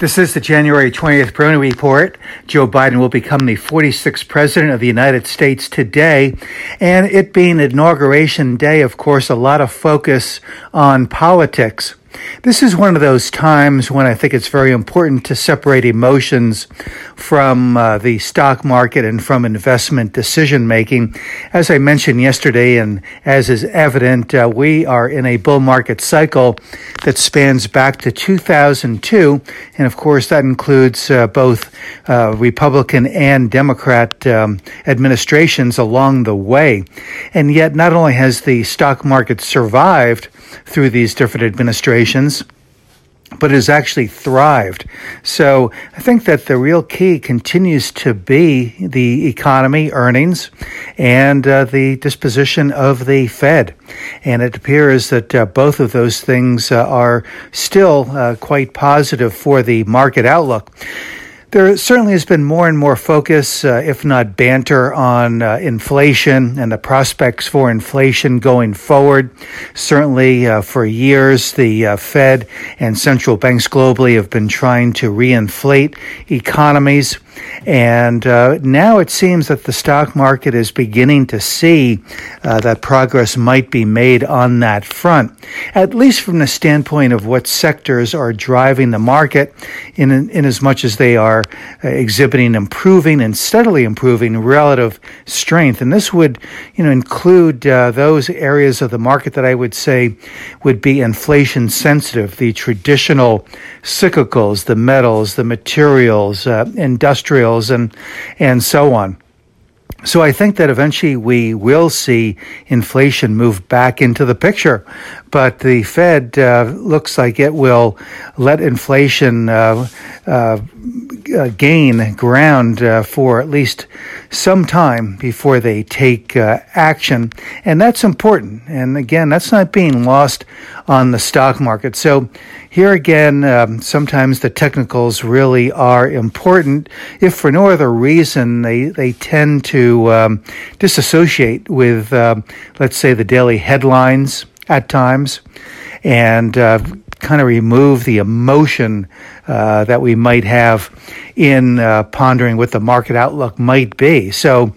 This is the January 20th Peroni Report. Joe Biden will become the 46th President of the United States today. And it being Inauguration Day, of course, a lot of focus on politics. This is one of those times when I think it's very important to separate emotions from uh, the stock market and from investment decision making. As I mentioned yesterday, and as is evident, uh, we are in a bull market cycle that spans back to 2002. And of course, that includes uh, both uh, Republican and Democrat um, administrations along the way. And yet, not only has the stock market survived through these different administrations, but has actually thrived. So I think that the real key continues to be the economy, earnings, and uh, the disposition of the Fed. And it appears that uh, both of those things uh, are still uh, quite positive for the market outlook. There certainly has been more and more focus, uh, if not banter, on uh, inflation and the prospects for inflation going forward. Certainly, uh, for years, the uh, Fed and central banks globally have been trying to reinflate economies. And uh, now it seems that the stock market is beginning to see uh, that progress might be made on that front, at least from the standpoint of what sectors are driving the market, in, in as much as they are uh, exhibiting improving and steadily improving relative strength. And this would, you know, include uh, those areas of the market that I would say would be inflation sensitive, the traditional cyclicals, the metals, the materials, uh, industrials, and and so on. So I think that eventually we will see inflation move back into the picture, but the Fed uh, looks like it will let inflation uh, uh, uh gain ground uh, for at least some time before they take uh, action, and that's important. And again, that's not being lost on the stock market. So here again, um, sometimes the technicals really are important. If for no other reason, they, they tend to um, disassociate with, uh, let's say, the daily headlines at times and uh, kind of remove the emotion uh, that we might have in uh, pondering what the market outlook might be. So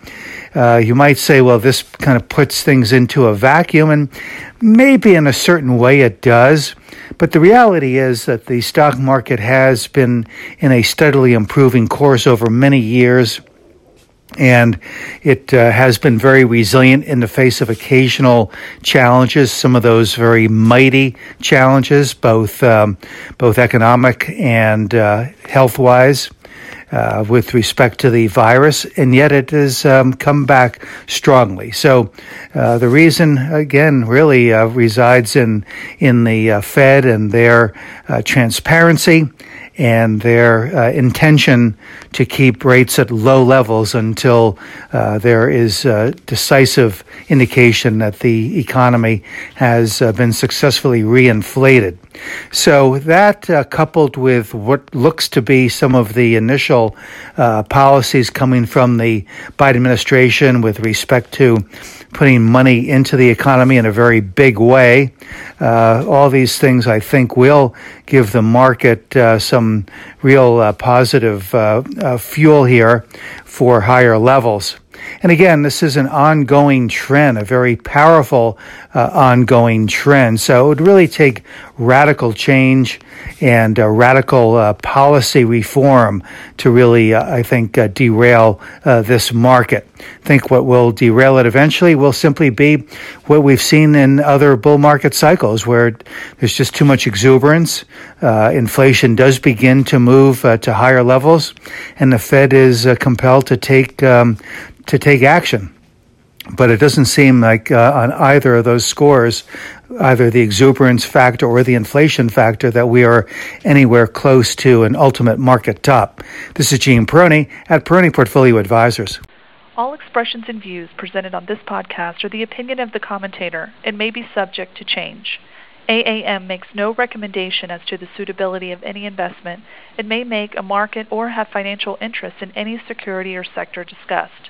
uh, you might say, well, this kind of puts things into a vacuum, and maybe in a certain way it does. But the reality is that the stock market has been in a steadily improving course over many years and it uh, has been very resilient in the face of occasional challenges. Some of those very mighty challenges, both um, both economic and uh, health wise uh, with respect to the virus, and yet it has um, come back strongly. So uh, the reason, again, really uh, resides in in the uh, Fed and their uh, transparency and their uh, intention to keep rates at low levels until uh, there is decisive indication that the economy has uh, been successfully reinflated. So that uh, coupled with what looks to be some of the initial uh, policies coming from the Biden administration with respect to putting money into the economy in a very big way. Uh, all these things, I think, will give the market uh, some real uh, positive uh, fuel here for higher levels. And again, this is an ongoing trend, a very powerful uh, ongoing trend. So it would really take radical change and uh, radical uh, policy reform to really, uh, I think, uh, derail uh, this market. I think what will derail it eventually will simply be what we've seen in other bull market cycles where there's just too much exuberance. inflation does begin to move to higher levels, and the Fed is compelled to take um, to take action. But it doesn't seem like uh, on either of those scores, either the exuberance factor or the inflation factor, that we are anywhere close to an ultimate market top. This is Gene Peroni at Peroni Portfolio Advisors. All expressions and views presented on this podcast are the opinion of the commentator and may be subject to change. AAM makes no recommendation as to the suitability of any investment and may make a market or have financial interest in any security or sector discussed.